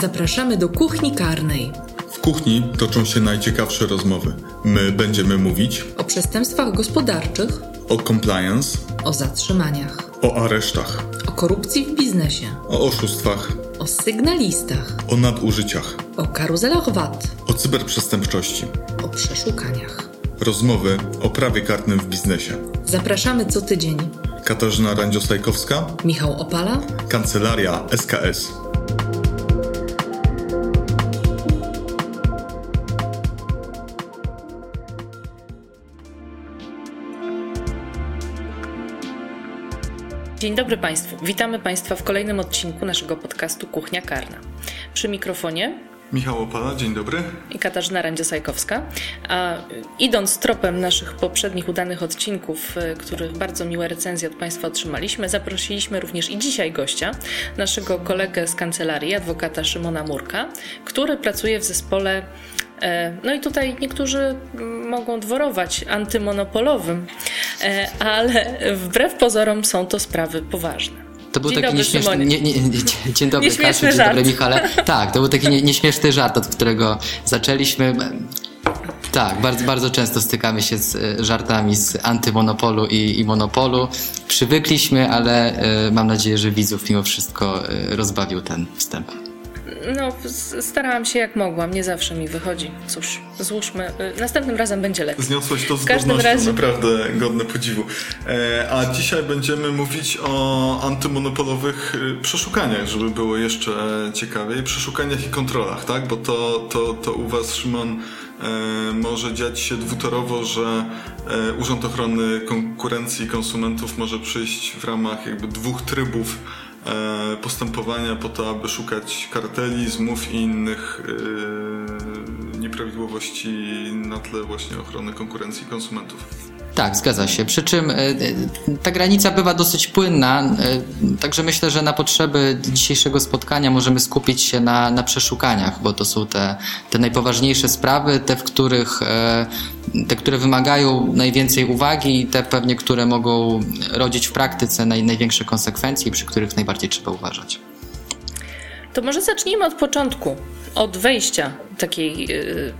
Zapraszamy do kuchni karnej. W kuchni toczą się najciekawsze rozmowy. My będziemy mówić O przestępstwach gospodarczych, o compliance, o zatrzymaniach, o aresztach, o korupcji w biznesie, o oszustwach, o sygnalistach, o nadużyciach, o karuzelach VAT, o cyberprzestępczości. o przeszukaniach. Rozmowy o prawie kartnym w biznesie. Zapraszamy co tydzień. Katarzyna Randziostajkowska, Michał Opala, Kancelaria SKS. Dzień dobry Państwu. Witamy Państwa w kolejnym odcinku naszego podcastu Kuchnia Karna. Przy mikrofonie Michał Opala, dzień dobry. i Katarzyna Randziosajkowska. A idąc tropem naszych poprzednich udanych odcinków, y, których bardzo miłe recenzje od Państwa otrzymaliśmy, zaprosiliśmy również i dzisiaj gościa, naszego kolegę z kancelarii, adwokata Szymona Murka, który pracuje w zespole e, no i tutaj niektórzy mogą dworować antymonopolowym, e, ale wbrew pozorom są to sprawy poważne. To był Dzień taki nieśmieszny. Nie, nie, nie, dzień dobry, Kasiu, dzień żart. dobry, Michale. Tak, to był taki nie, nieśmieszny żart, od którego zaczęliśmy. Tak, bardzo, bardzo często stykamy się z e, żartami z antymonopolu i, i monopolu. Przywykliśmy, ale e, mam nadzieję, że widzów mimo wszystko e, rozbawił ten wstęp. No, starałam się jak mogłam, nie zawsze mi wychodzi. Cóż, złóżmy, y, następnym razem będzie lepiej. Zniosłeś to z godnością, razie- naprawdę godne podziwu. E, a dzisiaj będziemy mówić o antymonopolowych y, przeszukaniach, żeby było jeszcze ciekawiej. Przeszukaniach i kontrolach, tak? Bo to, to, to u Was, Szymon, e, może dziać się dwutorowo, że e, Urząd Ochrony Konkurencji i Konsumentów może przyjść w ramach jakby dwóch trybów postępowania po to, aby szukać karteli, zmów i innych e, nieprawidłowości na tle właśnie ochrony konkurencji konsumentów. Tak, zgadza się. Przy czym e, e, ta granica bywa dosyć płynna, e, także myślę, że na potrzeby dzisiejszego spotkania możemy skupić się na, na przeszukaniach, bo to są te, te najpoważniejsze sprawy, te, w których, e, te, które wymagają najwięcej uwagi i te pewnie, które mogą rodzić w praktyce naj, największe konsekwencje przy których najbardziej trzeba uważać. To może zacznijmy od początku, od wejścia takiej y,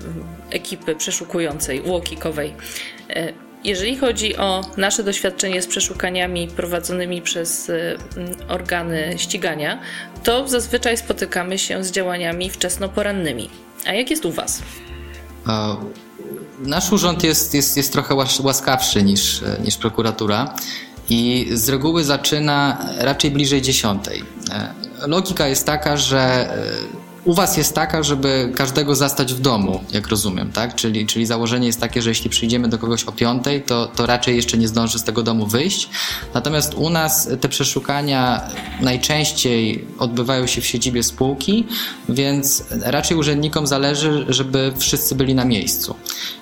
ekipy przeszukującej, łokikowej. Y, jeżeli chodzi o nasze doświadczenie z przeszukaniami prowadzonymi przez mm, organy ścigania, to zazwyczaj spotykamy się z działaniami wczesnoporannymi. A jak jest u Was? Nasz urząd jest, jest, jest trochę łas- łaskawszy niż, niż prokuratura i z reguły zaczyna raczej bliżej dziesiątej. E, Logika jest taka, że e, u Was jest taka, żeby każdego zastać w domu, jak rozumiem, tak? Czyli, czyli założenie jest takie, że jeśli przyjdziemy do kogoś o piątej, to, to raczej jeszcze nie zdąży z tego domu wyjść. Natomiast u nas te przeszukania najczęściej odbywają się w siedzibie spółki, więc raczej urzędnikom zależy, żeby wszyscy byli na miejscu.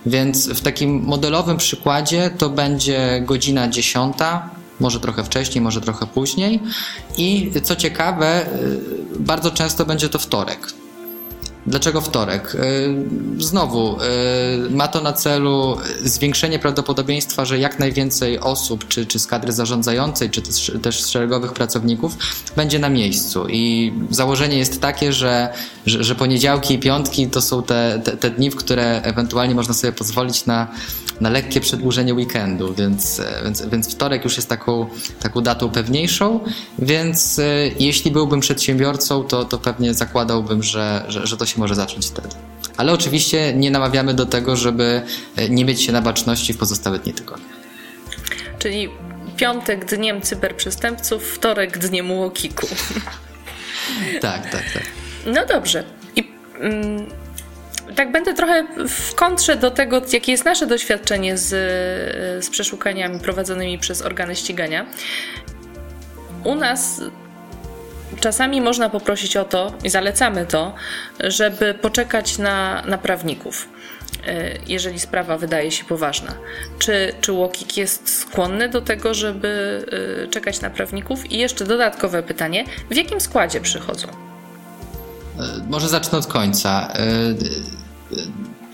Więc w takim modelowym przykładzie to będzie godzina dziesiąta, może trochę wcześniej, może trochę później. I co ciekawe, y, bardzo często będzie to wtorek. Dlaczego wtorek? Y, Znowu, y, ma to na celu zwiększenie prawdopodobieństwa, że jak najwięcej osób, czy, czy z kadry zarządzającej, czy też, z szeregowych pracowników, będzie na miejscu. I założenie jest takie, że, że, że poniedziałki i piątki to są te, te, te dni, w które ewentualnie można sobie pozwolić na, na lekkie przedłużenie weekendu, więc, e, więc, więc wtorek już jest taką, taką datą pewniejszą, więc e, jeśli byłbym przedsiębiorcą, to, to pewnie zakładałbym, że, że, że to się może zacząć wtedy. Ale oczywiście nie namawiamy do tego, żeby e, nie mieć się na baczności w pozostałe dni tygodnia. Czyli piątek dniem cyberprzestępców, wtorek dniem łokiku. Tak, tak, tak. No dobrze. I mm, tak będę trochę w kontrze do tego, jakie jest nasze doświadczenie z, z przeszukaniami prowadzonymi przez organy ścigania. U nas czasami można poprosić o to, i zalecamy to, żeby poczekać na, na prawników, e, jeżeli sprawa wydaje się poważna. Czy, czy Łokik jest skłonny do tego, żeby e, czekać na prawników? I jeszcze dodatkowe pytanie, w jakim składzie przychodzą? E, Może zacznę od końca.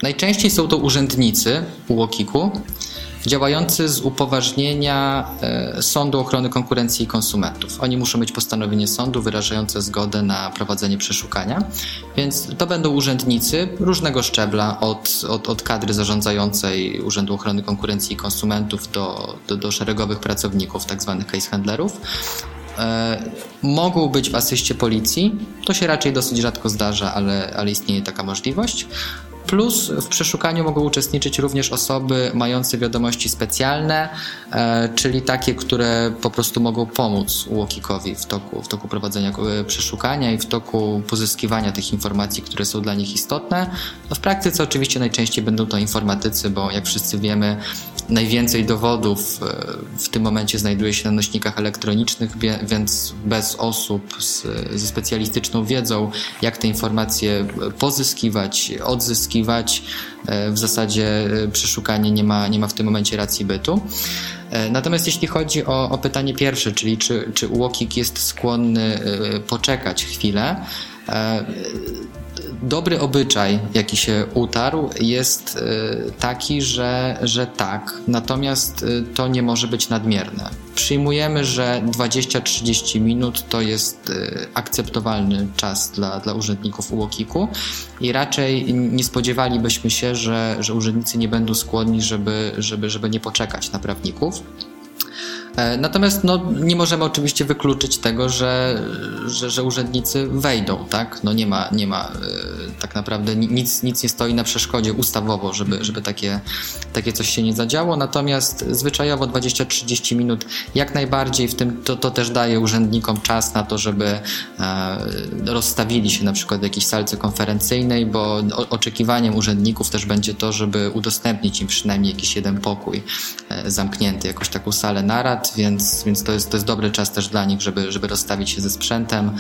Najczęściej są to urzędnicy u Łokiku. Działający z upoważnienia e, Sądu Ochrony Konkurencji i Konsumentów. Oni muszą mieć postanowienie sądu wyrażające zgodę na prowadzenie przeszukania, więc to będą urzędnicy różnego szczebla, od, od, od kadry zarządzającej Urzędu Ochrony Konkurencji i Konsumentów do, do, do szeregowych pracowników, tak zwanych case handlerów. E, mogą być w asyście policji. To się raczej dosyć rzadko zdarza, ale, ale istnieje taka możliwość. Plus w przeszukaniu mogą uczestniczyć również osoby mające wiadomości specjalne, e, czyli takie, które po prostu mogą pomóc UOKiK-owi w toku, w toku prowadzenia e, przeszukania i w toku pozyskiwania tych informacji, które są dla nich istotne. No w praktyce oczywiście najczęściej będą to informatycy, bo jak wszyscy wiemy, najwięcej dowodów e, w tym momencie znajduje się na nośnikach elektronicznych, więc bez osób z, ze specjalistyczną wiedzą, jak te informacje pozyskiwać, odzyskiwać, e, w zasadzie e, przeszukanie nie ma, nie ma w tym momencie racji bytu. Natomiast jeśli chodzi o, o pytanie pierwsze, czyli czy, czy UOKiK jest skłonny poczekać chwilę, dobry obyczaj, jaki się utarł, jest e, taki, że, że tak, natomiast e, to nie może być nadmierne. Przyjmujemy, że 20-30 minut to jest e, akceptowalny czas dla, dla urzędników UOKiK-u i raczej nie spodziewalibyśmy się, że, że urzędnicy nie będą skłonni, żeby, żeby, żeby nie poczekać na prawników. E, natomiast no, nie możemy oczywiście wykluczyć tego, że, że, że urzędnicy wejdą, tak? No nie ma, nie ma e, tak naprawdę nic, nic nie stoi na przeszkodzie ustawowo, żeby, żeby takie, takie coś się nie zadziało. Natomiast zwyczajowo 20-30 minut jak najbardziej, w tym to, to też daje urzędnikom czas na to, żeby e, rozstawili się na przykład w jakiejś salce konferencyjnej, bo oczekiwaniem urzędników też będzie to, żeby udostępnić im przynajmniej jakiś jeden pokój zamknięty, jakąś taką salę narad, więc, więc to, jest, to jest dobry czas też dla nich, żeby, żeby rozstawić się ze sprzętem,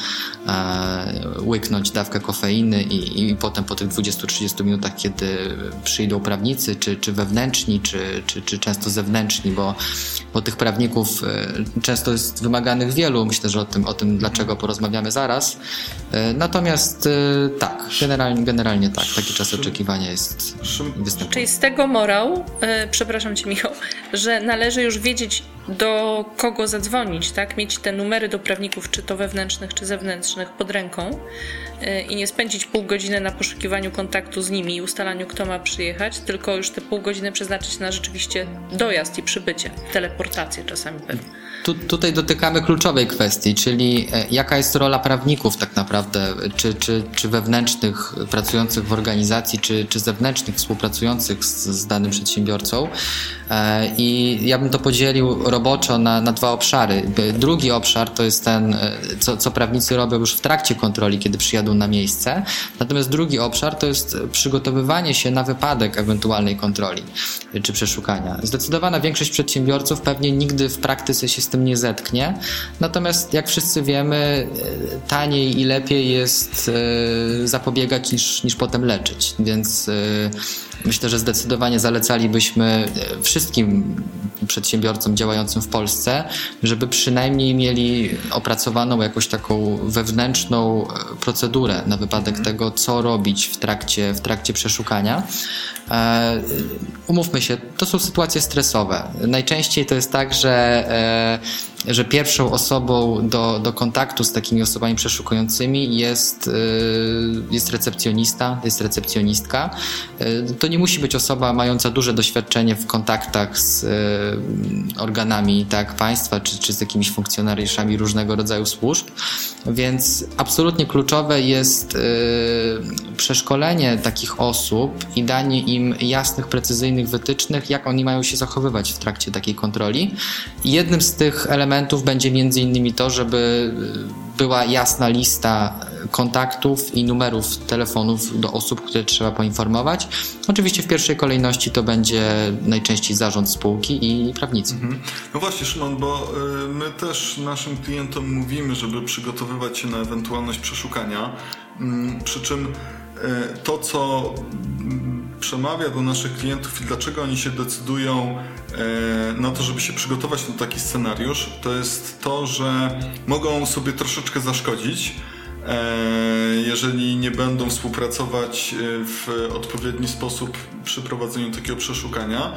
e, łyknąć dawkę kofeiny i, i potem po tych 20-30 minutach, kiedy przyjdą prawnicy, czy, czy wewnętrzni, czy, czy, czy często zewnętrzni, bo, bo tych prawników e, często jest wymaganych wielu, myślę, że o tym, o tym dlaczego porozmawiamy zaraz. E, natomiast e, tak, generalnie, generalnie tak, taki czas oczekiwania jest występuje. Czyli z tego morał, przepraszam Cię Michał, że należy już wiedzieć do kogo zadzwonić, tak? Mieć te numery do prawników, czy to wewnętrznych, czy zewnętrznych pod ręką i nie spędzić pół godziny na poszukiwaniu kontaktu z nimi i ustalaniu, kto ma przyjechać, tylko już te pół godziny przeznaczyć na rzeczywiście dojazd i przybycie, teleportację czasami pewnie. Tu, tutaj dotykamy kluczowej kwestii, czyli e, jaka jest rola prawników tak naprawdę, czy, czy, czy wewnętrznych pracujących w organizacji, czy, czy zewnętrznych współpracujących z, z danym przedsiębiorcą. E, I ja bym to podzielił roboczo na, na dwa obszary. Drugi obszar to jest ten, e, co, co prawnicy robią już w trakcie kontroli, kiedy przyjadą na miejsce. Natomiast drugi obszar to jest przygotowywanie się na wypadek ewentualnej kontroli czy przeszukania. Zdecydowana większość przedsiębiorców pewnie nigdy w praktyce się z tym nie zetknie. Natomiast jak wszyscy wiemy, e, taniej i lepiej jest zapobiegać niż, niż potem leczyć. Więc myślę, że zdecydowanie zalecalibyśmy wszystkim przedsiębiorcom działającym w Polsce, żeby przynajmniej mieli opracowaną jakąś taką wewnętrzną e, procedurę na wypadek mhm. tego, co robić w trakcie, w trakcie przeszukania. E, umówmy się, to są sytuacje stresowe. Najczęściej to jest tak, że e, że pierwszą osobą do, do kontaktu z takimi osobami przeszukującymi jest, jest recepcjonista, jest recepcjonistka. To nie musi być osoba mająca duże doświadczenie w kontaktach z organami tak, państwa czy, czy z jakimiś funkcjonariuszami różnego rodzaju służb, więc absolutnie kluczowe jest przeszkolenie takich osób i danie im jasnych, precyzyjnych wytycznych, jak oni mają się zachowywać w trakcie takiej kontroli. Jednym z tych elementów będzie między innymi to, żeby była jasna lista kontaktów i numerów telefonów do osób, które trzeba poinformować. Oczywiście w pierwszej kolejności to będzie najczęściej zarząd spółki i prawnicy. Mhm. No właśnie, Szymon, bo y, my też naszym klientom mówimy, żeby przygotowywać się na ewentualność przeszukania. Mm, przy czym y, to, co przemawia do naszych klientów i dlaczego oni się decydują e, na to, żeby się przygotować na taki scenariusz, to jest to, że mogą sobie troszeczkę zaszkodzić, jeżeli nie będą współpracować e, w odpowiedni sposób przy prowadzeniu takiego przeszukania.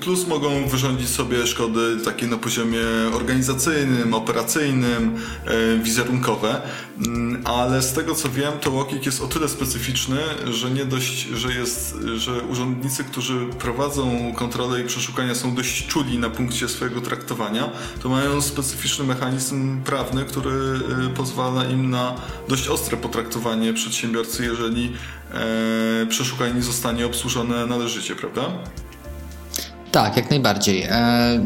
Plus mogą wyrządzić sobie szkody takie na poziomie organizacyjnym, operacyjnym, e, wizerunkowe. Mm, ale z tego co wiem, to Łokik jest o tyle specyficzny, że nie dość, że jest, że urzędnicy, którzy prowadzą kontrolę i przeszukania są dość czuli na punkcie swojego traktowania, to mają specyficzny mechanizm prawny, który pozwala im na dość ostre potraktowanie przedsiębiorcy, jeżeli e, przeszukanie zostanie obsłużone należycie, prawda? Tak, jak najbardziej. E,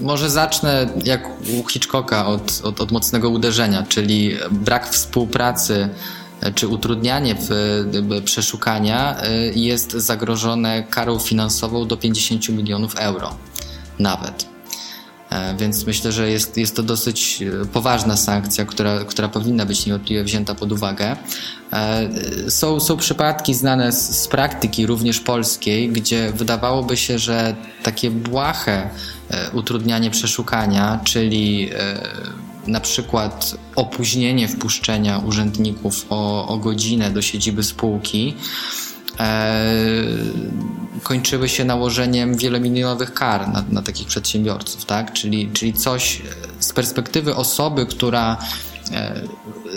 może zacznę jak u Hitchcocka od, od, od mocnego uderzenia, czyli brak współpracy e, czy utrudnianie w przeszukania e, jest zagrożone karą finansową do 50 milionów euro nawet. E, więc myślę, że jest, jest to dosyć e, poważna sankcja, która, która powinna być niewątpliwie wzięta pod uwagę. E, są, są przypadki znane z, z praktyki, również polskiej, gdzie wydawałoby się, że takie błahe utrudnianie przeszukania, czyli na przykład opóźnienie wpuszczenia urzędników o, o godzinę do siedziby spółki, kończyły się nałożeniem wielomilionowych kar na, na takich przedsiębiorców, tak? Czyli, czyli coś z perspektywy osoby, która e,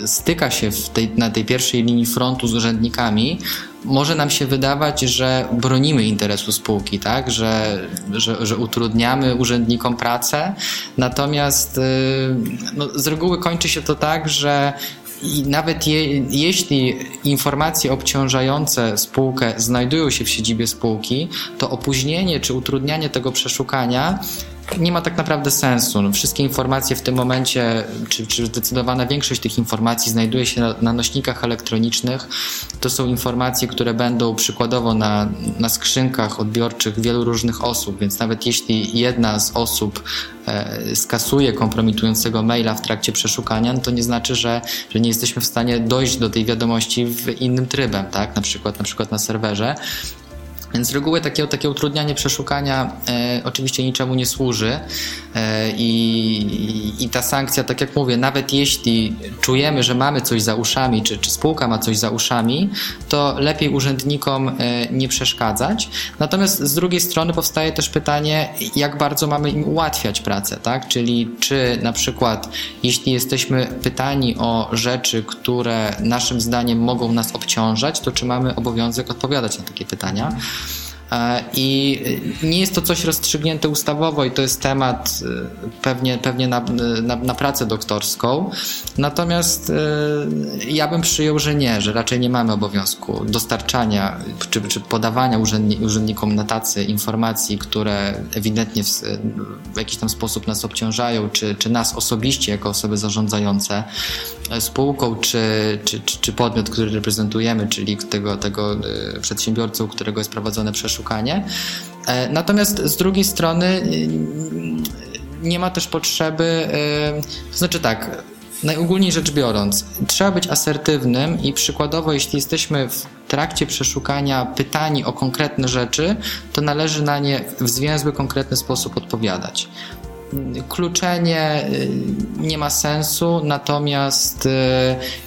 styka się tej, na tej pierwszej linii frontu z urzędnikami, może nam się wydawać, że bronimy interesu spółki, tak? że, że, że utrudniamy urzędnikom pracę, natomiast e, no, z reguły kończy się to tak, że i nawet je, jeśli informacje obciążające spółkę znajdują się w siedzibie spółki, to opóźnienie czy utrudnianie tego przeszukania nie ma tak naprawdę sensu. No, wszystkie informacje w tym momencie, czy, czy zdecydowana większość tych informacji znajduje się na, na, nośnikach elektronicznych. To są informacje, które będą przykładowo na, na skrzynkach odbiorczych wielu różnych osób, więc nawet jeśli jedna z osób e, skasuje kompromitującego maila w trakcie przeszukania, no to nie znaczy, że, że nie jesteśmy w stanie dojść do tej wiadomości w innym trybem, tak? Na przykład, na przykład na serwerze. Więc z reguły takie, takie utrudnianie przeszukania e, oczywiście niczemu nie służy e, i, i ta sankcja, tak jak mówię, nawet jeśli czujemy, że mamy coś za uszami, czy, czy spółka ma coś za uszami, to lepiej urzędnikom e, nie przeszkadzać. Natomiast z drugiej strony powstaje też pytanie, jak bardzo mamy im ułatwiać pracę, tak? Czyli czy na przykład, jeśli jesteśmy pytani o rzeczy, które naszym zdaniem mogą nas obciążać, to czy mamy obowiązek odpowiadać na takie pytania? E, I nie jest to coś rozstrzygnięte ustawowo i to jest temat e, pewnie, pewnie na, na, na pracę doktorską. Natomiast e, ja bym przyjął, że nie, że raczej nie mamy obowiązku dostarczania czy, czy podawania urzędnikom na tacy informacji, które ewidentnie w, w jakiś tam sposób nas obciążają, czy, czy nas osobiście jako osoby zarządzające spółką, czy, czy, czy, czy podmiot, który reprezentujemy, czyli tego, tego przedsiębiorcę, którego jest prowadzone przeszkolenie szukanie. E, natomiast z drugiej strony y, nie ma też potrzeby, y, to znaczy tak, najogólniej rzecz biorąc, trzeba być asertywnym i przykładowo, jeśli jesteśmy w trakcie przeszukania pytani o konkretne rzeczy, to należy na nie w zwięzły, konkretny sposób odpowiadać kluczenie y, nie ma sensu, natomiast y,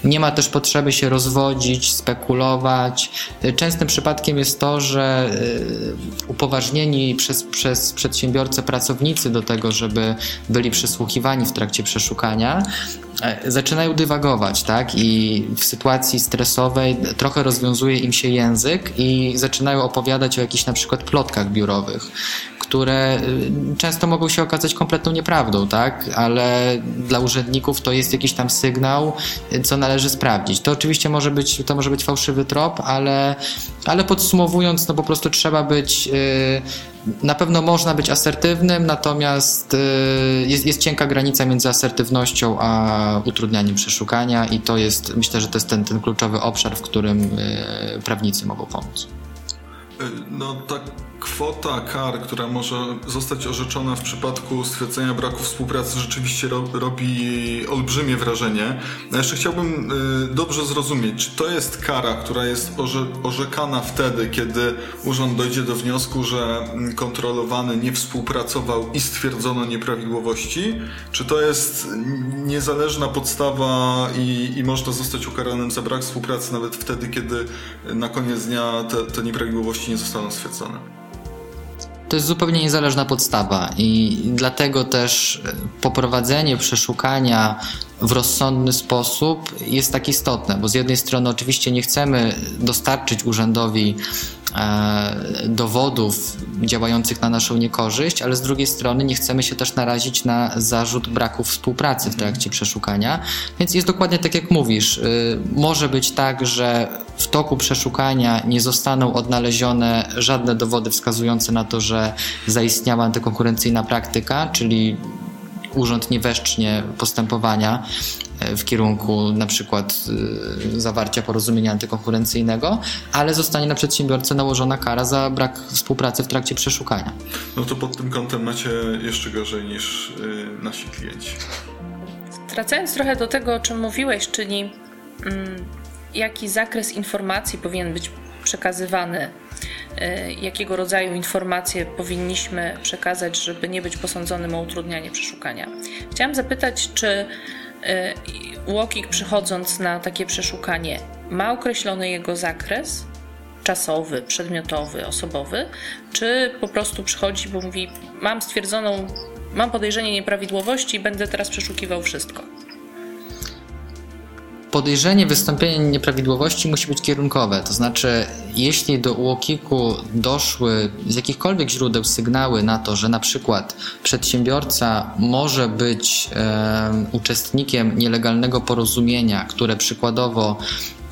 nie ma też potrzeby się rozwodzić, spekulować. Częstym przypadkiem jest to, że y, upoważnieni przez, przez przedsiębiorcę pracownicy do tego, żeby byli przesłuchiwani w trakcie przeszukania, zaczynają dywagować, tak? I w sytuacji stresowej trochę rozwiązuje im się język i zaczynają opowiadać o jakichś na przykład plotkach biurowych które y, często mogą się okazać kompletną nieprawdą, tak? Ale dla urzędników to jest jakiś tam sygnał, y, co należy sprawdzić. To oczywiście może być, to może być fałszywy trop, ale, ale podsumowując, no po prostu trzeba być y, na pewno można być asertywnym, natomiast jest, jest cienka granica między asertywnością a utrudnianiem przeszukania i to jest, myślę, że to jest ten, ten kluczowy obszar, w którym prawnicy mogą pomóc. No tak kwota kar, która może zostać orzeczona w przypadku stwierdzenia braku współpracy rzeczywiście ro, robi olbrzymie wrażenie. Jeszcze chciałbym y, dobrze zrozumieć, czy to jest kara, która jest orze, orzekana wtedy, kiedy urząd dojdzie do wniosku, że mm, kontrolowany nie współpracował i stwierdzono nieprawidłowości, czy to jest niezależna podstawa i, i można zostać ukaranym za brak współpracy nawet wtedy, kiedy na koniec dnia te, te nieprawidłowości nie zostaną stwierdzone? To jest zupełnie niezależna podstawa i dlatego też poprowadzenie przeszukania w rozsądny sposób jest tak istotne, bo z jednej strony oczywiście nie chcemy dostarczyć urzędowi e, dowodów działających na naszą niekorzyść, ale z drugiej strony nie chcemy się też narazić na zarzut braku współpracy w trakcie przeszukania. Więc jest dokładnie tak jak mówisz. E, może być tak, że w toku przeszukania nie zostaną odnalezione żadne dowody wskazujące na to, że zaistniała antykonkurencyjna praktyka, czyli urząd nie weszcznie postępowania e, w kierunku na przykład e, zawarcia porozumienia antykonkurencyjnego, ale zostanie na przedsiębiorcę nałożona kara za brak współpracy w trakcie przeszukania. No to pod tym kątem macie jeszcze gorzej niż e, nasi klienci. Wracając trochę do tego, o czym mówiłeś, czyli mm, jaki zakres informacji powinien być przekazywany, jakiego rodzaju informacje powinniśmy przekazać, żeby nie być posądzonym o utrudnianie przeszukania. Chciałam zapytać, czy UOKiK e, przychodząc na takie przeszukanie ma określony jego zakres? Czasowy, przedmiotowy, osobowy, czy po prostu przychodzi, bo mówi mam stwierdzoną, mam podejrzenie nieprawidłowości i będę teraz przeszukiwał wszystko podejrzenie wystąpienia nieprawidłowości musi być kierunkowe. To znaczy, jeśli do UOKiK-u doszły z jakichkolwiek źródeł sygnały na to, że na przykład przedsiębiorca może być e, uczestnikiem nielegalnego porozumienia, które przykładowo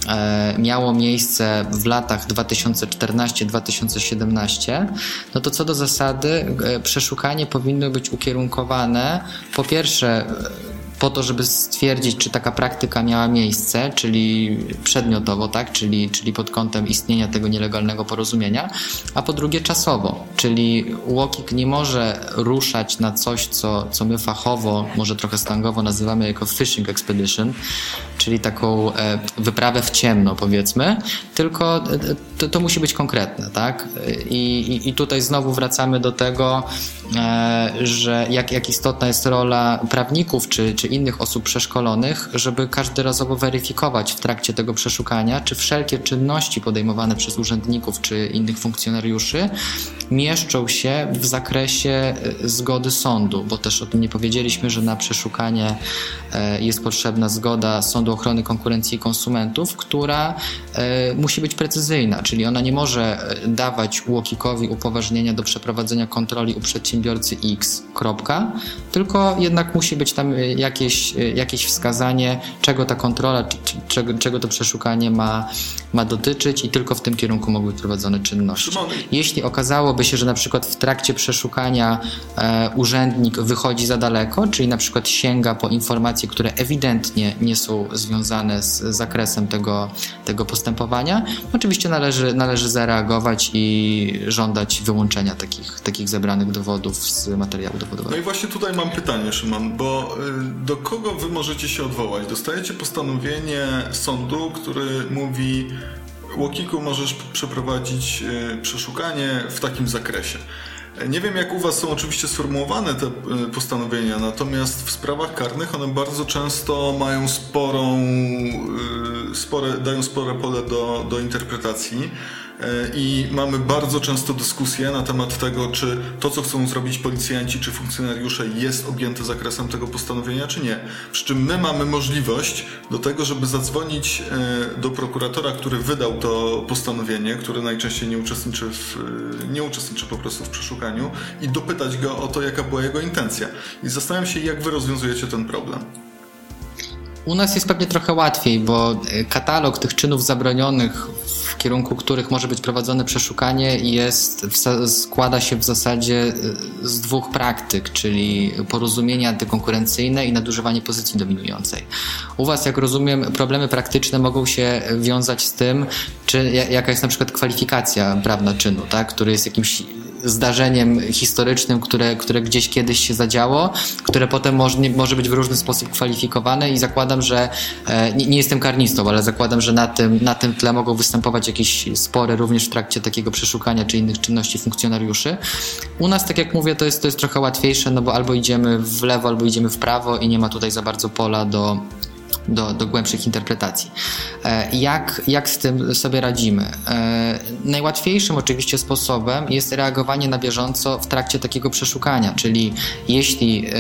e, miało miejsce w latach 2014-2017, no to co do zasady e, przeszukanie powinno być ukierunkowane po pierwsze po to, żeby stwierdzić, czy taka praktyka miała miejsce, czyli przedmiotowo, tak, czyli, czyli pod kątem istnienia tego nielegalnego porozumienia, a po drugie czasowo, czyli UOKiK nie może ruszać na coś, co, co my fachowo, może trochę slangowo nazywamy jako fishing expedition, czyli taką e, wyprawę w ciemno, powiedzmy, tylko e, to, to musi być konkretne, tak? I, i, I tutaj znowu wracamy do tego, e, że jak, jak istotna jest rola prawników czy, czy innych osób przeszkolonych, żeby każdorazowo weryfikować w trakcie tego przeszukania, czy wszelkie czynności podejmowane przez urzędników czy innych funkcjonariuszy mieszczą się w zakresie zgody sądu, bo też o tym nie powiedzieliśmy, że na przeszukanie jest potrzebna zgoda Sądu Ochrony Konkurencji i Konsumentów, która e, musi być precyzyjna, czyli ona nie może e, dawać UOKiK-owi upoważnienia do przeprowadzenia kontroli u przedsiębiorcy X, kropka, tylko jednak musi być tam e, jakieś, jakieś wskazanie, czego ta kontrola, czego, czego to przeszukanie ma, ma dotyczyć i tylko w tym kierunku mogły być prowadzone czynności. Jeśli okazałoby się, że na przykład w trakcie przeszukania e, urzędnik wychodzi za daleko, czyli na przykład sięga po informacje, które ewidentnie nie są związane z zakresem tego, tego postępowania, oczywiście należy, należy zareagować i żądać wyłączenia takich, takich zebranych dowodów z materiału dowodowego. No i właśnie tutaj mam pytanie, Szymon, bo y, do kogo wy możecie się odwołać? Dostajecie postanowienie sądu, który mówi Łokiku możesz przeprowadzić y, przeszukanie w takim zakresie. Nie wiem, jak u Was są oczywiście sformułowane te y, postanowienia, natomiast w sprawach karnych one bardzo często mają sporą, y, spore, dają spore pole do, do interpretacji. E, i mamy bardzo często dyskusje na temat tego, czy to, co chcą zrobić policjanci czy funkcjonariusze jest objęte zakresem tego postanowienia, czy nie. Przy czym my mamy możliwość do tego, żeby zadzwonić e, do prokuratora, który wydał to postanowienie, który najczęściej nie uczestniczy, w, e, nie uczestniczy po prostu w przeszukaniu i dopytać go o to, jaka była jego intencja. I zastanawiam się, jak wy rozwiązujecie ten problem. U nas jest pewnie trochę łatwiej, bo katalog tych czynów zabronionych w kierunku których może być prowadzone przeszukanie, jest, składa się w zasadzie z dwóch praktyk, czyli porozumienie antykonkurencyjne i nadużywanie pozycji dominującej. U Was, jak rozumiem, problemy praktyczne mogą się wiązać z tym, czy jaka jest na przykład kwalifikacja prawna czynu, tak, który jest jakimś zdarzeniem historycznym, które, które gdzieś kiedyś się zadziało, które potem może, może być w różny sposób kwalifikowane i zakładam, że e, nie, nie, jestem karnistą, ale zakładam, że na tym, na tym tle mogą występować jakieś spory również w trakcie takiego przeszukania czy innych czynności funkcjonariuszy. U nas, tak jak mówię, to jest, to jest trochę łatwiejsze, no bo albo idziemy w lewo, albo idziemy w prawo i nie ma tutaj za bardzo pola do do, do głębszych interpretacji. E, jak, jak z tym sobie radzimy? E, najłatwiejszym oczywiście sposobem jest reagowanie na bieżąco w trakcie takiego przeszukania, czyli jeśli e,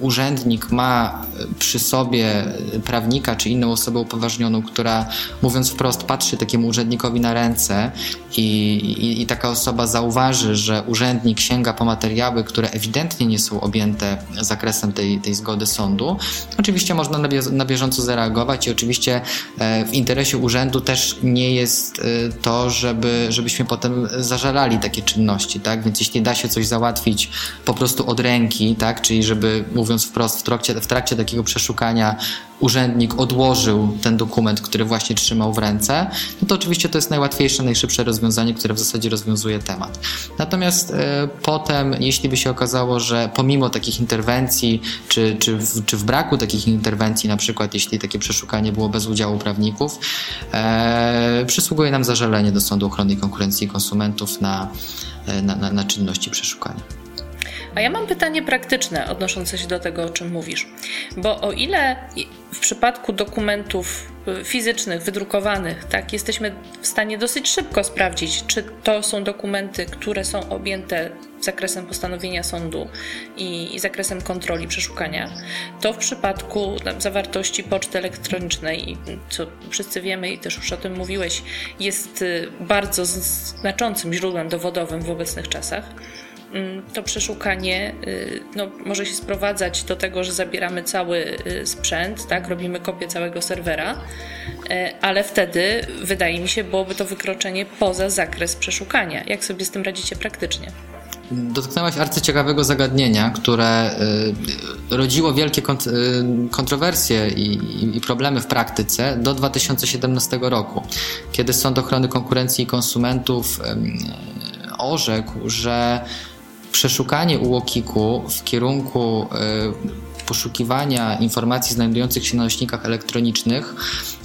urzędnik ma przy sobie prawnika czy inną osobę upoważnioną, która mówiąc wprost patrzy takiemu urzędnikowi na ręce i, i, i taka osoba zauważy, że urzędnik sięga po materiały, które ewidentnie nie są objęte zakresem tej, tej zgody sądu, oczywiście można na bieżąco zareagować i oczywiście e, w interesie urzędu też nie jest e, to, żeby, żebyśmy potem zażalali takie czynności, tak? Więc jeśli da się coś załatwić po prostu od ręki, tak? Czyli żeby mówiąc wprost w trakcie, w trakcie takiego przeszukania urzędnik odłożył ten dokument, który właśnie trzymał w ręce, no to oczywiście to jest najłatwiejsze, najszybsze rozwiązanie, które w zasadzie rozwiązuje temat. Natomiast e, potem, jeśli by się okazało, że pomimo takich interwencji, czy, czy, w, czy w braku takich interwencji, na przykład jeśli takie przeszukanie było bez udziału prawników, e, przysługuje nam zażalenie do Sądu Ochrony Konkurencji i Konsumentów na, e, na, na, na czynności przeszukania. A ja mam pytanie praktyczne odnoszące się do tego, o czym mówisz. Bo o ile w przypadku dokumentów y, fizycznych, wydrukowanych, tak, jesteśmy w stanie dosyć szybko sprawdzić, czy to są dokumenty, które są objęte zakresem postanowienia sądu i, i zakresem kontroli przeszukania, to w przypadku tam, zawartości poczty elektronicznej, co wszyscy wiemy i też już o tym mówiłeś, jest y, bardzo znaczącym źródłem dowodowym w obecnych czasach to przeszukanie y, no, może się sprowadzać do tego, że zabieramy cały y, sprzęt, tak, robimy kopię całego serwera, y, ale wtedy wydaje mi się byłoby to wykroczenie poza zakres przeszukania. Jak sobie z tym radzicie praktycznie? Dotknęłaś arcyciekawego zagadnienia, które rodziło wielkie kontrowersje i, problemy w praktyce do 2017 roku, kiedy Sąd Ochrony Konkurencji i Konsumentów orzekł, że przeszukanie UOKiK-u w kierunku e, poszukiwania informacji znajdujących się na nośnikach elektronicznych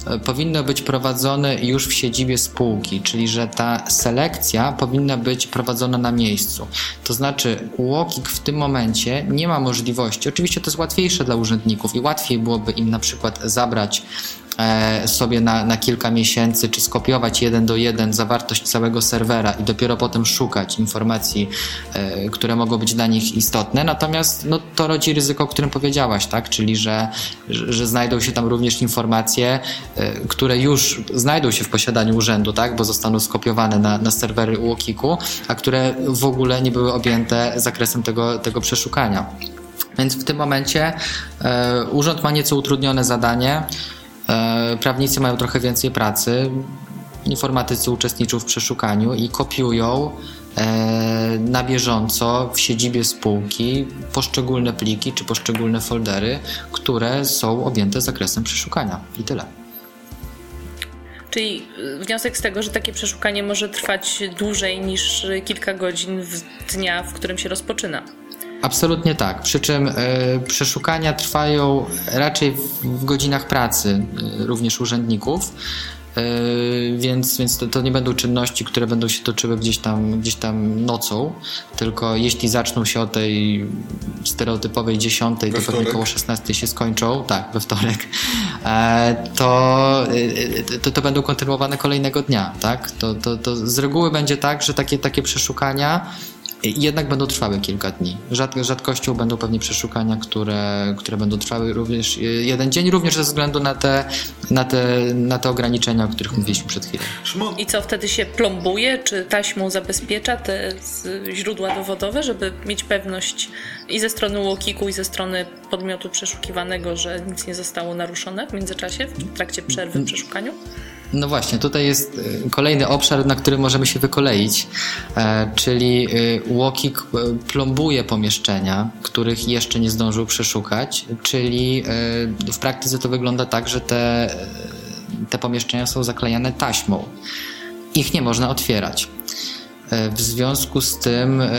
e, powinno być prowadzone już w siedzibie spółki, czyli że ta selekcja powinna być prowadzona na miejscu. To znaczy UOKiK w tym momencie nie ma możliwości, oczywiście to jest łatwiejsze dla urzędników i łatwiej byłoby im na przykład zabrać sobie na, na kilka miesięcy, czy skopiować jeden do jeden zawartość całego serwera i dopiero potem szukać informacji, e, które mogą być dla nich istotne. Natomiast no, to rodzi ryzyko, o którym powiedziałaś, tak? czyli że, że, znajdą się tam również informacje, e, które już znajdą się w posiadaniu urzędu, tak? bo zostaną skopiowane na, na serwery UOKiK-u, a które w ogóle nie były objęte zakresem tego, tego przeszukania. Więc w tym momencie e, urząd ma nieco utrudnione zadanie. E, prawnicy mają trochę więcej pracy, informatycy uczestniczą w przeszukaniu i kopiują e, na bieżąco w siedzibie spółki poszczególne pliki czy poszczególne foldery, które są objęte zakresem przeszukania. I tyle. Czyli wniosek z tego, że takie przeszukanie może trwać dłużej niż kilka godzin w dnia, w którym się rozpoczyna. Absolutnie tak. Przy czym y, przeszukania trwają raczej w, w godzinach pracy y, również urzędników. Yy, więc, więc to, to, nie będą czynności, które będą się toczyły gdzieś tam, gdzieś tam nocą, tylko jeśli zaczną się o tej stereotypowej dziesiątej, to pewnie około 16 się skończą, tak, we wtorek, e, to, to, to, będą kontynuowane kolejnego dnia, tak? To, to, to z reguły będzie tak, że takie, takie przeszukania jednak będą trwały kilka dni. Rzad, rzadkością będą pewnie przeszukania, które, które będą trwały również jeden dzień, również ze względu na te, na te, na te ograniczenia, o których mówiliśmy przed chwilą. I co wtedy się plombuje, czy taśmą zabezpiecza te źródła dowodowe, żeby mieć pewność i ze strony łokiku, i ze strony podmiotu przeszukiwanego, że nic nie zostało naruszone w międzyczasie, w trakcie przerwy w przeszukaniu? No właśnie, tutaj jest y, kolejny obszar, na którym możemy się wykoleić, e, czyli Łokik plombuje pomieszczenia, których jeszcze nie zdążył przeszukać, czyli w praktyce to wygląda tak, że te, te pomieszczenia są zaklejane taśmą. Ich nie można otwierać. E, w związku z tym e,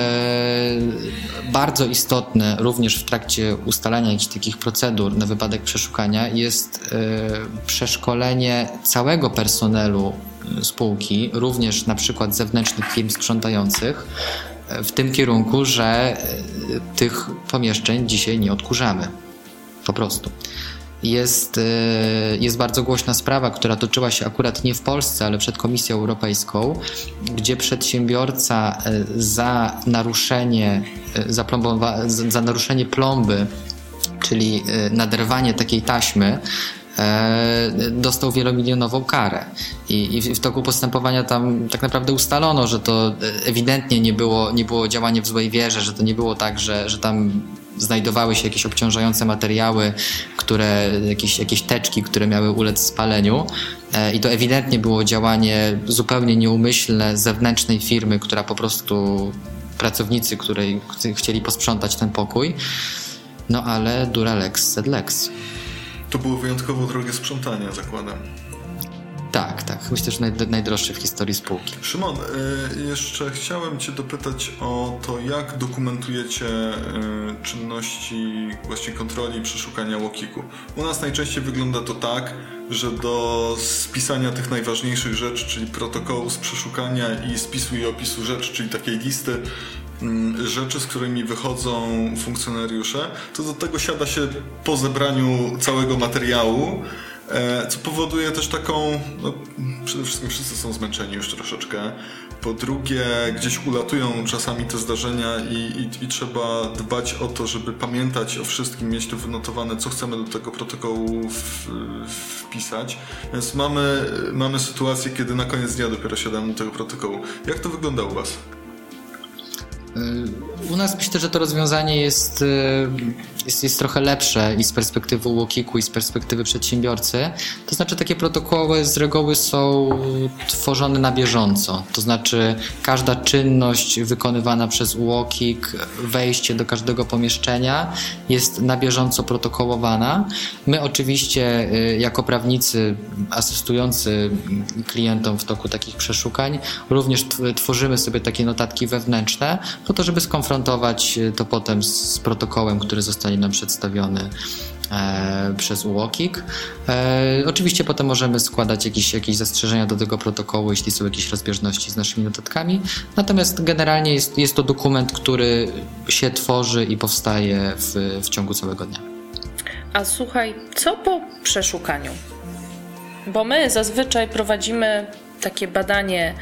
bardzo istotne również w trakcie ustalania jakichś takich procedur na wypadek przeszukania jest e, przeszkolenie całego personelu spółki, również na przykład zewnętrznych firm sprzątających, w tym kierunku, że tych pomieszczeń dzisiaj nie odkurzamy. Po prostu jest, e, jest bardzo głośna sprawa, która toczyła się akurat nie w Polsce, ale przed Komisją Europejską, gdzie przedsiębiorca e, za naruszenie, e, za, plombowa, za naruszenie plomby, czyli naderwanie takiej taśmy, dostał wielomilionową karę. I, I, w toku postępowania tam tak naprawdę ustalono, że to ewidentnie nie było, nie było działanie w złej wierze, że to nie było tak, że, że tam znajdowały się jakieś obciążające materiały, które, jakieś, jakieś teczki, które miały ulec spaleniu. E, I to ewidentnie było działanie zupełnie nieumyślne zewnętrznej firmy, która po prostu pracownicy, której chcieli posprzątać ten pokój. No ale dura lex sed lex. To było wyjątkowo drogie sprzątanie, zakładam. Tak, tak. Myślę, że najdroższy w historii spółki. Szymon, y, jeszcze chciałem Cię dopytać o to, jak dokumentujecie y, czynności właśnie kontroli przeszukania łokiku. U nas najczęściej wygląda to tak, że do spisania tych najważniejszych rzeczy, czyli protokołu z przeszukania i spisu i opisu rzeczy, czyli takiej listy mm, rzeczy, z którymi wychodzą funkcjonariusze, to do tego siada się po zebraniu całego materiału co powoduje też taką, no, przede wszystkim wszyscy są zmęczeni już troszeczkę. Po drugie, gdzieś ulatują czasami te zdarzenia i, i, i, trzeba dbać o to, żeby pamiętać o wszystkim, mieć to wynotowane, co chcemy do tego protokołu w, wpisać. Więc mamy, mamy sytuację, kiedy na koniec dnia dopiero siadamy do tego protokołu. Jak to wygląda u Was? U nas myślę, że to rozwiązanie jest, y, jest, jest trochę lepsze i z perspektywy Łokiku, i z perspektywy przedsiębiorcy. To znaczy, takie protokoły z reguły są tworzone na bieżąco. To znaczy, każda czynność wykonywana przez Łokik, wejście do każdego pomieszczenia jest na bieżąco protokołowana. My, oczywiście, y, jako prawnicy asystujący klientom w toku takich przeszukań, również tworzymy sobie takie notatki wewnętrzne po to, żeby skonfrontować e, to potem z protokołem, który zostanie nam przedstawiony e, przez UOKiK. E, oczywiście potem możemy składać jakieś, jakieś zastrzeżenia do tego protokołu, jeśli są jakieś rozbieżności z naszymi notatkami. Natomiast generalnie jest, jest to dokument, który się tworzy i powstaje w, w ciągu całego dnia. A słuchaj, co po przeszukaniu? Bo my zazwyczaj prowadzimy takie badanie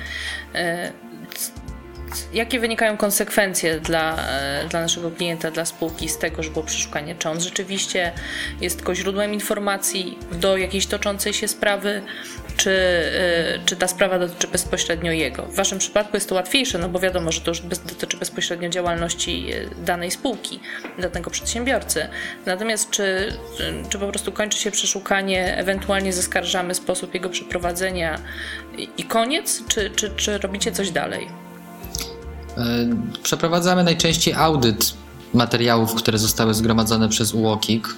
jakie wynikają konsekwencje dla, e, dla naszego klienta, dla spółki z tego, że było przeszukanie? Czy on rzeczywiście jest tylko źródłem informacji do jakiejś toczącej się sprawy, czy, e, czy ta sprawa dotyczy bezpośrednio jego? W Waszym przypadku jest to łatwiejsze, no bo wiadomo, że to już dotyczy bezpośrednio działalności e, danej spółki, danego przedsiębiorcy. Natomiast czy, czy po prostu kończy się przeszukanie, ewentualnie zaskarżamy sposób jego przeprowadzenia i koniec, czy, czy, czy robicie coś dalej? E, przeprowadzamy najczęściej audyt materiałów, które zostały zgromadzone przez UOKiK,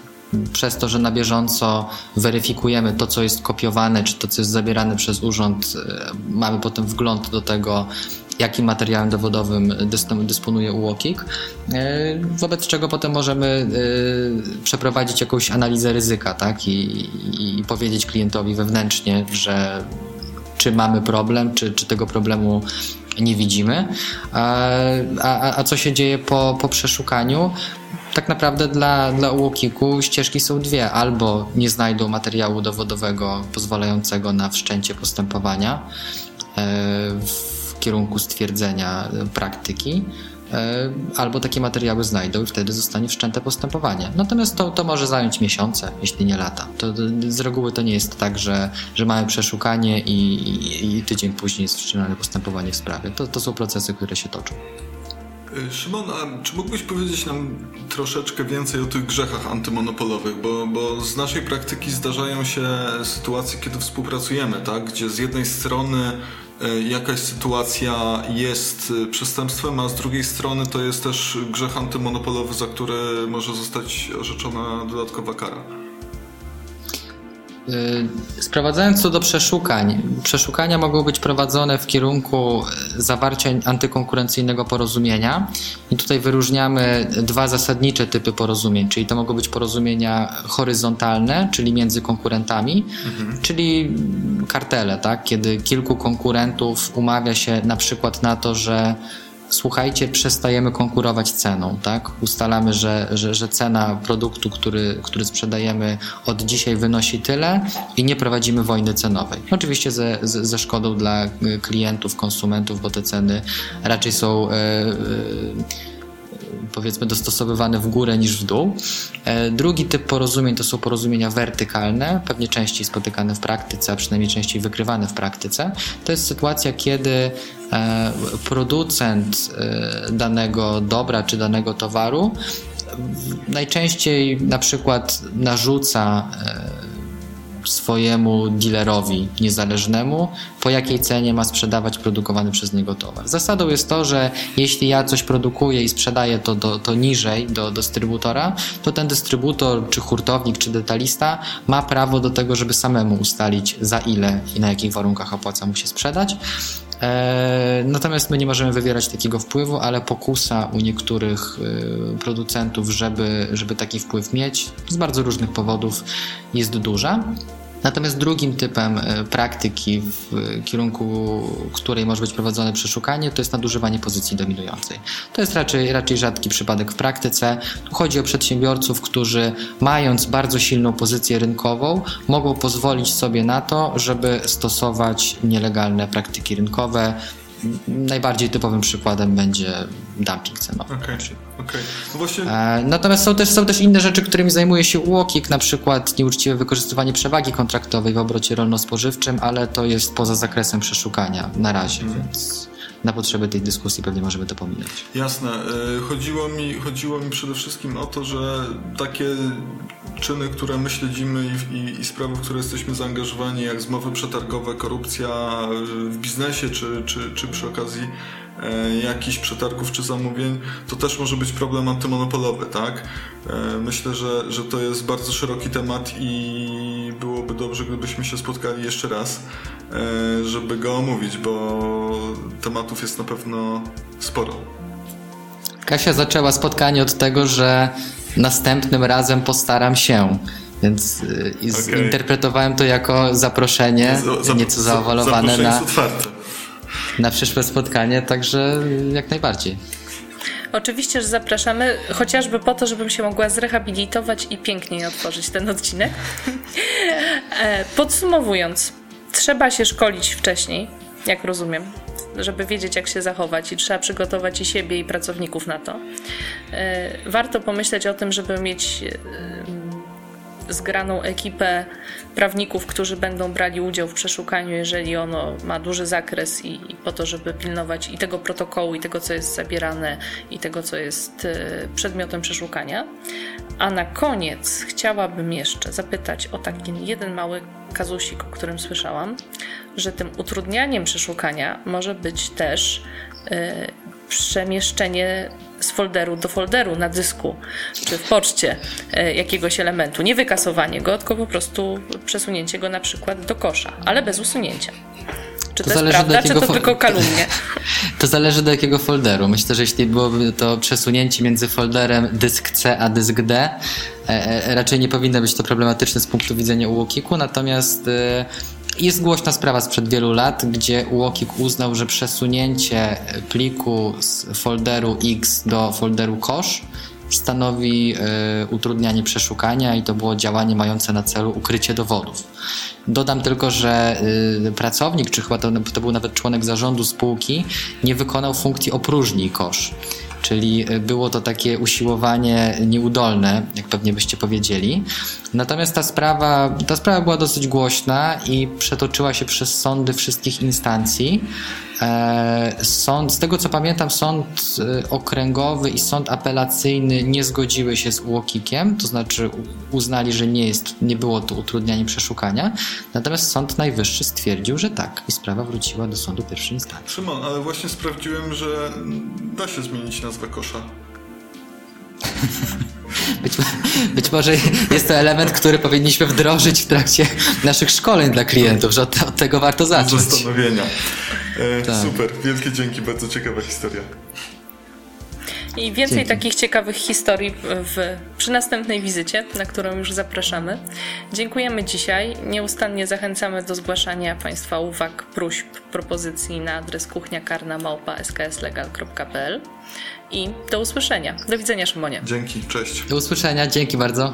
przez to, że na bieżąco weryfikujemy to, co jest kopiowane, czy to, co jest zabierane przez urząd, e, mamy potem wgląd do tego, jakim materiałem dowodowym dysponuje UOKiK, e, wobec czego potem możemy przeprowadzić jakąś analizę ryzyka tak? I, i powiedzieć klientowi wewnętrznie, że czy mamy problem, czy, czy tego problemu nie widzimy. A, a, a co się dzieje po, po przeszukaniu? Tak naprawdę dla, dla UOKiK-u ścieżki są dwie. Albo nie znajdą materiału dowodowego pozwalającego na wszczęcie postępowania e, w kierunku stwierdzenia praktyki, E, albo takie materiały znajdą i wtedy zostanie wszczęte postępowanie. Natomiast to, to może zająć miesiące, jeśli nie lata. To, z reguły to nie jest tak, że, że mamy przeszukanie i, i, i tydzień później jest wszczynane postępowanie w sprawie. To, to są procesy, które się toczą. Y, Szymon, a czy mógłbyś powiedzieć nam troszeczkę więcej o tych grzechach antymonopolowych? Bo, bo z naszej praktyki zdarzają się sytuacje, kiedy współpracujemy, tak? Gdzie z jednej strony jakaś sytuacja jest y, przestępstwem, a z drugiej strony to jest też grzech antymonopolowy, za który może zostać orzeczona dodatkowa kara. Y, sprowadzając to do przeszukań, przeszukania mogą być prowadzone w kierunku zawarcia antykonkurencyjnego porozumienia i tutaj wyróżniamy dwa zasadnicze typy porozumień, czyli to mogą być porozumienia horyzontalne, czyli między konkurentami, mhm. czyli kartele, tak? kiedy kilku konkurentów umawia się na przykład na to, że słuchajcie, przestajemy konkurować ceną, tak? Ustalamy, że, że, że cena produktu, który, który sprzedajemy od dzisiaj wynosi tyle i nie prowadzimy wojny cenowej. Oczywiście ze, ze, szkodą dla klientów, konsumentów, bo te ceny raczej są. Yy, powiedzmy dostosowywane w górę niż w dół. E, drugi typ porozumień to są porozumienia wertykalne, pewnie częściej spotykane w praktyce, a przynajmniej częściej wykrywane w praktyce. To jest sytuacja, kiedy e, producent e, danego dobra czy danego towaru najczęściej na przykład narzuca swojemu dealerowi niezależnemu, po jakiej cenie ma sprzedawać produkowany przez niego towar. Zasadą jest to, że jeśli ja coś produkuję i sprzedaję to, do, to niżej do dystrybutora, to ten dystrybutor, czy hurtownik, czy detalista ma prawo do tego, żeby samemu ustalić za ile i na jakich warunkach opłaca mu się sprzedać. E, natomiast my nie możemy wywierać takiego wpływu, ale pokusa u niektórych e, producentów, żeby, żeby taki wpływ mieć z bardzo różnych powodów jest duża. Natomiast drugim typem e, praktyki, w kierunku której może być prowadzone przeszukanie, to jest nadużywanie pozycji dominującej. To jest raczej, raczej rzadki przypadek w praktyce. Tu chodzi o przedsiębiorców, którzy mając bardzo silną pozycję rynkową, mogą pozwolić sobie na to, żeby stosować nielegalne praktyki rynkowe, najbardziej typowym przykładem będzie dumping cenowy. Okay, okay. No właśnie... E, natomiast są też, są też inne rzeczy, którymi zajmuje się UOKiK, na przykład nieuczciwe wykorzystywanie przewagi kontraktowej w obrocie rolno-spożywczym, ale to jest poza zakresem przeszukania na razie, mm. więc na potrzeby tej dyskusji pewnie możemy to pominąć. Jasne. E, chodziło mi, chodziło mi przede wszystkim o to, że takie czyny, które my śledzimy i, i, i sprawy, w które jesteśmy zaangażowani, jak zmowy przetargowe, korupcja w biznesie, czy, czy, czy przy okazji e, jakichś przetargów czy zamówień, to też może być problem antymonopolowy, tak? E, myślę, że, że to jest bardzo szeroki temat i byłoby dobrze, gdybyśmy się spotkali jeszcze raz, e, żeby go omówić, bo tematów jest na pewno sporo. Kasia zaczęła spotkanie od tego, że następnym razem postaram się. Więc okay. interpretowałem to jako zaproszenie, za, nieco zaowalowane na, na przyszłe spotkanie, także jak najbardziej. Oczywiście, że zapraszamy, chociażby po to, żebym się mogła zrehabilitować i piękniej otworzyć ten odcinek. E, podsumowując, trzeba się szkolić wcześniej, jak rozumiem, żeby wiedzieć, jak się zachować, i trzeba przygotować i siebie, i pracowników na to. E, warto pomyśleć o tym, żeby mieć e, zgraną ekipę prawników, którzy będą brali udział w przeszukaniu, jeżeli ono ma duży zakres i, po to, żeby pilnować i tego protokołu, i tego, co jest zabierane, i tego, co jest e, przedmiotem przeszukania. A na koniec chciałabym jeszcze zapytać o taki jeden mały kazusik, o którym słyszałam, że tym utrudnianiem przeszukania może być też e, przemieszczenie z folderu do folderu na dysku czy w poczcie e, jakiegoś elementu. Nie wykasowanie go, tylko po prostu przesunięcie go na przykład do kosza, ale bez usunięcia. Czy to, to jest prawda, czy to tylko kalumnie? To zależy do jakiego folderu. Myślę, że jeśli byłoby to przesunięcie między folderem dysk C a dysk D, e, e, raczej nie powinno być to problematyczne z punktu widzenia UOKiK-u, natomiast jest głośna sprawa sprzed wielu lat, gdzie UOKiK uznał, że przesunięcie pliku z folderu X do folderu kosz stanowi y, utrudnianie przeszukania i to było działanie mające na celu ukrycie dowodów. Dodam tylko, że y, pracownik, czy chyba to, to był nawet członek zarządu spółki, nie wykonał funkcji opróżnij kosz czyli y, było to takie usiłowanie nieudolne, jak pewnie byście powiedzieli. Natomiast ta sprawa, ta sprawa była dosyć głośna i przetoczyła się przez sądy wszystkich instancji. E, sąd, z tego co pamiętam, sąd e, okręgowy i sąd apelacyjny nie zgodziły się z UOKiK-iem, to znaczy uznali, że nie, jest, nie było to utrudnianie przeszukania, natomiast Sąd Najwyższy stwierdził, że tak i sprawa wróciła do sądu pierwszej instancji. Szymon, ale właśnie sprawdziłem, że da się zmienić nazwę kosza. Być, być, może jest to element, który powinniśmy wdrożyć w trakcie naszych szkoleń dla klientów, że od, od tego warto zacząć. Zastanowienia. E, tak. Super, wielkie dzięki, bardzo ciekawa historia. I więcej Dzięki. takich ciekawych historii w, przy następnej wizycie, na którą już zapraszamy. Dziękujemy dzisiaj. Nieustannie zachęcamy do zgłaszania Państwa uwag, próśb, propozycji na adres kuchniakarna.skslegal.pl i do usłyszenia. Do widzenia, Szymonie. Dzięki, cześć. Do usłyszenia, dzięki bardzo.